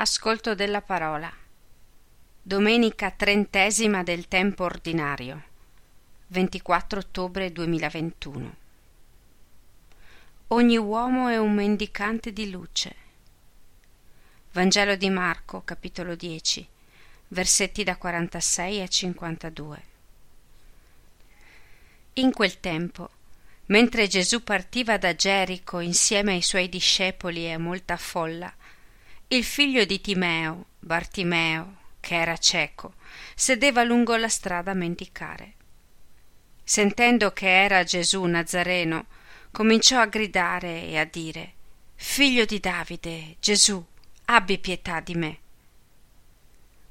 Ascolto della parola. Domenica trentesima del tempo ordinario. 24 ottobre 2021. Ogni uomo è un mendicante di luce. Vangelo di Marco, capitolo 10, versetti da 46 a 52. In quel tempo, mentre Gesù partiva da Gerico insieme ai suoi discepoli e a molta folla, il figlio di Timeo, Bartimeo, che era cieco, sedeva lungo la strada a mendicare. Sentendo che era Gesù Nazareno, cominciò a gridare e a dire Figlio di Davide, Gesù, abbi pietà di me.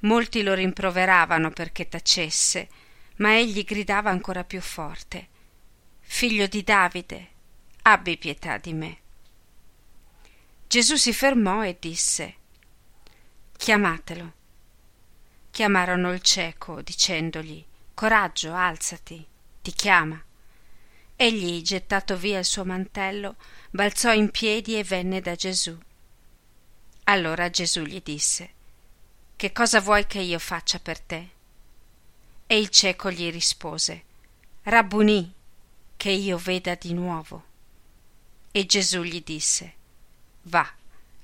Molti lo rimproveravano perché tacesse, ma egli gridava ancora più forte Figlio di Davide, abbi pietà di me. Gesù si fermò e disse Chiamatelo. Chiamarono il cieco, dicendogli Coraggio, alzati, ti chiama. Egli, gettato via il suo mantello, balzò in piedi e venne da Gesù. Allora Gesù gli disse Che cosa vuoi che io faccia per te? E il cieco gli rispose Rabbunì, che io veda di nuovo. E Gesù gli disse Va,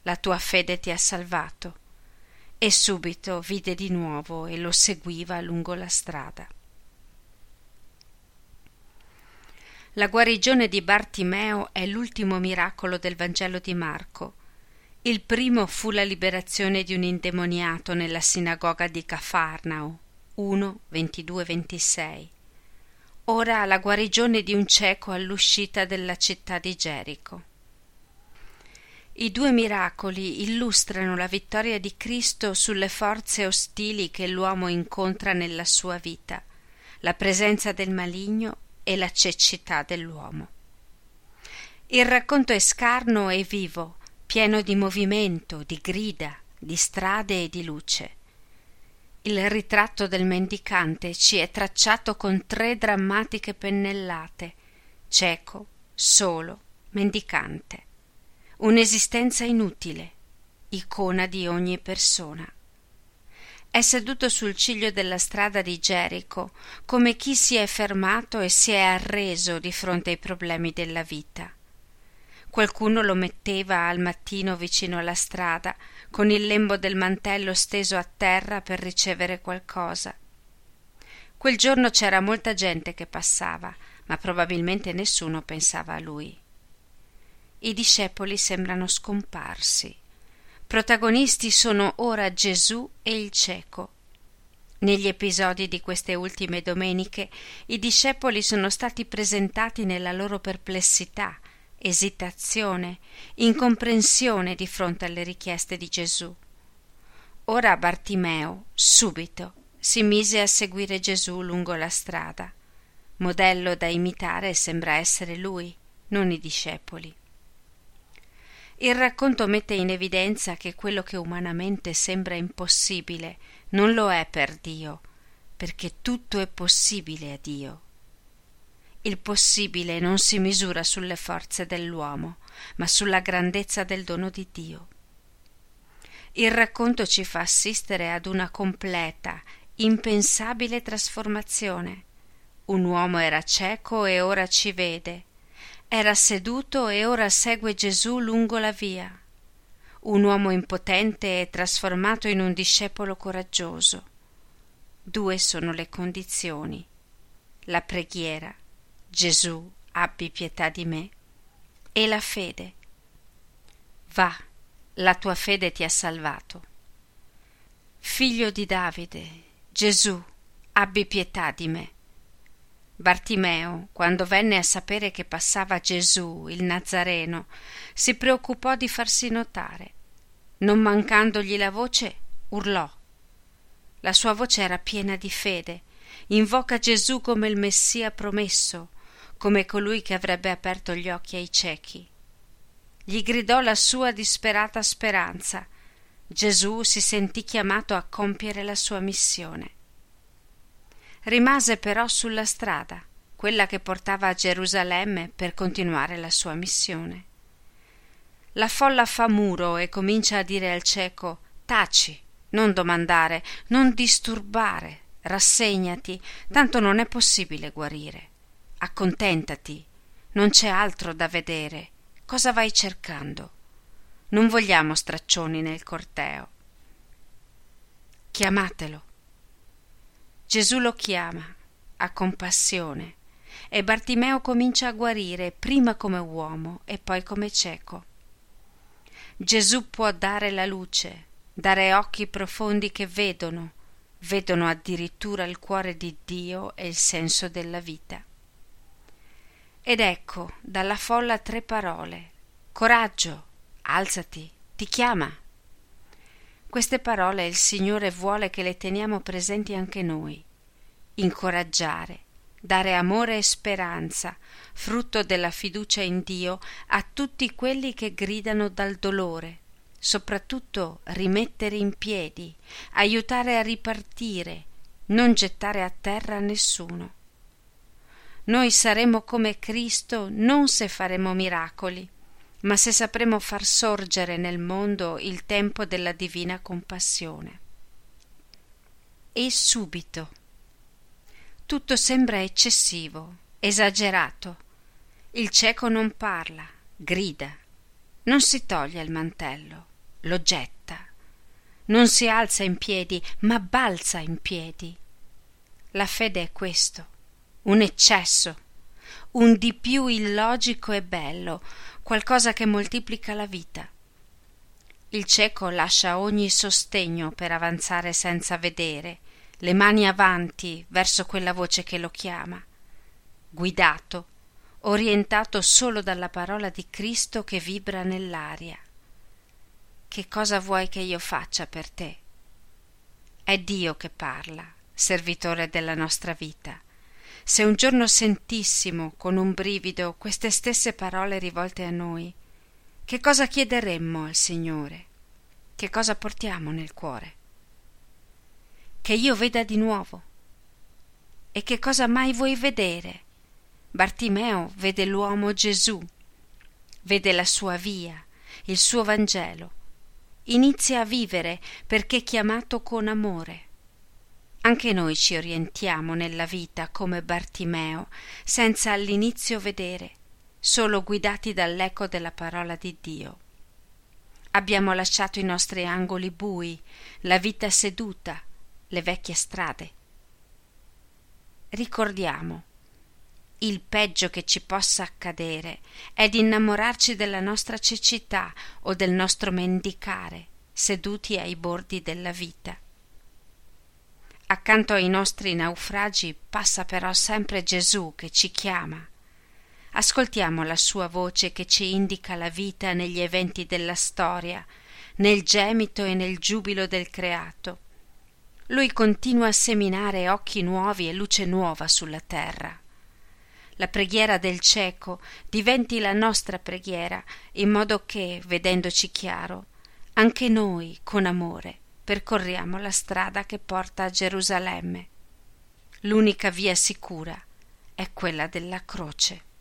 la tua fede ti ha salvato. E subito vide di nuovo e lo seguiva lungo la strada. La guarigione di Bartimeo è l'ultimo miracolo del Vangelo di Marco. Il primo fu la liberazione di un indemoniato nella sinagoga di Cafarnao 1 22 26. Ora la guarigione di un cieco all'uscita della città di Gerico. I due miracoli illustrano la vittoria di Cristo sulle forze ostili che l'uomo incontra nella sua vita, la presenza del maligno e la cecità dell'uomo. Il racconto è scarno e vivo, pieno di movimento, di grida, di strade e di luce. Il ritratto del mendicante ci è tracciato con tre drammatiche pennellate cieco, solo, mendicante un'esistenza inutile, icona di ogni persona. È seduto sul ciglio della strada di Gerico, come chi si è fermato e si è arreso di fronte ai problemi della vita. Qualcuno lo metteva al mattino vicino alla strada, con il lembo del mantello steso a terra per ricevere qualcosa. Quel giorno c'era molta gente che passava, ma probabilmente nessuno pensava a lui i discepoli sembrano scomparsi. Protagonisti sono ora Gesù e il cieco. Negli episodi di queste ultime domeniche i discepoli sono stati presentati nella loro perplessità, esitazione, incomprensione di fronte alle richieste di Gesù. Ora Bartimeo, subito, si mise a seguire Gesù lungo la strada. Modello da imitare sembra essere lui, non i discepoli. Il racconto mette in evidenza che quello che umanamente sembra impossibile non lo è per Dio, perché tutto è possibile a Dio. Il possibile non si misura sulle forze dell'uomo, ma sulla grandezza del dono di Dio. Il racconto ci fa assistere ad una completa, impensabile trasformazione. Un uomo era cieco e ora ci vede, era seduto e ora segue Gesù lungo la via. Un uomo impotente è trasformato in un discepolo coraggioso. Due sono le condizioni. La preghiera, Gesù, abbi pietà di me, e la fede. Va, la tua fede ti ha salvato. Figlio di Davide, Gesù, abbi pietà di me. Bartimeo, quando venne a sapere che passava Gesù, il Nazareno, si preoccupò di farsi notare. Non mancandogli la voce, urlò. La sua voce era piena di fede. Invoca Gesù come il Messia promesso, come colui che avrebbe aperto gli occhi ai ciechi. Gli gridò la sua disperata speranza. Gesù si sentì chiamato a compiere la sua missione. Rimase però sulla strada, quella che portava a Gerusalemme per continuare la sua missione. La folla fa muro e comincia a dire al cieco Taci, non domandare, non disturbare, rassegnati, tanto non è possibile guarire. Accontentati, non c'è altro da vedere. Cosa vai cercando? Non vogliamo straccioni nel corteo. Chiamatelo. Gesù lo chiama, ha compassione, e Bartimeo comincia a guarire prima come uomo e poi come cieco. Gesù può dare la luce, dare occhi profondi che vedono, vedono addirittura il cuore di Dio e il senso della vita. Ed ecco dalla folla tre parole. Coraggio, alzati, ti chiama. Queste parole il Signore vuole che le teniamo presenti anche noi. Incoraggiare, dare amore e speranza, frutto della fiducia in Dio, a tutti quelli che gridano dal dolore, soprattutto rimettere in piedi, aiutare a ripartire, non gettare a terra nessuno. Noi saremo come Cristo non se faremo miracoli, ma se sapremo far sorgere nel mondo il tempo della divina compassione. E subito. Tutto sembra eccessivo, esagerato. Il cieco non parla, grida, non si toglie il mantello, lo getta, non si alza in piedi, ma balza in piedi. La fede è questo un eccesso, un di più illogico e bello, qualcosa che moltiplica la vita. Il cieco lascia ogni sostegno per avanzare senza vedere, le mani avanti verso quella voce che lo chiama, guidato, orientato solo dalla parola di Cristo che vibra nell'aria. Che cosa vuoi che io faccia per te? È Dio che parla, servitore della nostra vita se un giorno sentissimo con un brivido queste stesse parole rivolte a noi, che cosa chiederemmo al Signore? Che cosa portiamo nel cuore? Che io veda di nuovo. E che cosa mai vuoi vedere? Bartimeo vede l'uomo Gesù, vede la sua via, il suo Vangelo. Inizia a vivere perché chiamato con amore. Anche noi ci orientiamo nella vita come Bartimeo, senza all'inizio vedere, solo guidati dall'eco della parola di Dio. Abbiamo lasciato i nostri angoli bui, la vita seduta, le vecchie strade. Ricordiamo, il peggio che ci possa accadere è di innamorarci della nostra cecità o del nostro mendicare, seduti ai bordi della vita. Accanto ai nostri naufragi passa però sempre Gesù che ci chiama. Ascoltiamo la sua voce che ci indica la vita negli eventi della storia, nel gemito e nel giubilo del creato. Lui continua a seminare occhi nuovi e luce nuova sulla terra. La preghiera del cieco diventi la nostra preghiera, in modo che, vedendoci chiaro, anche noi, con amore, percorriamo la strada che porta a Gerusalemme. L'unica via sicura è quella della croce.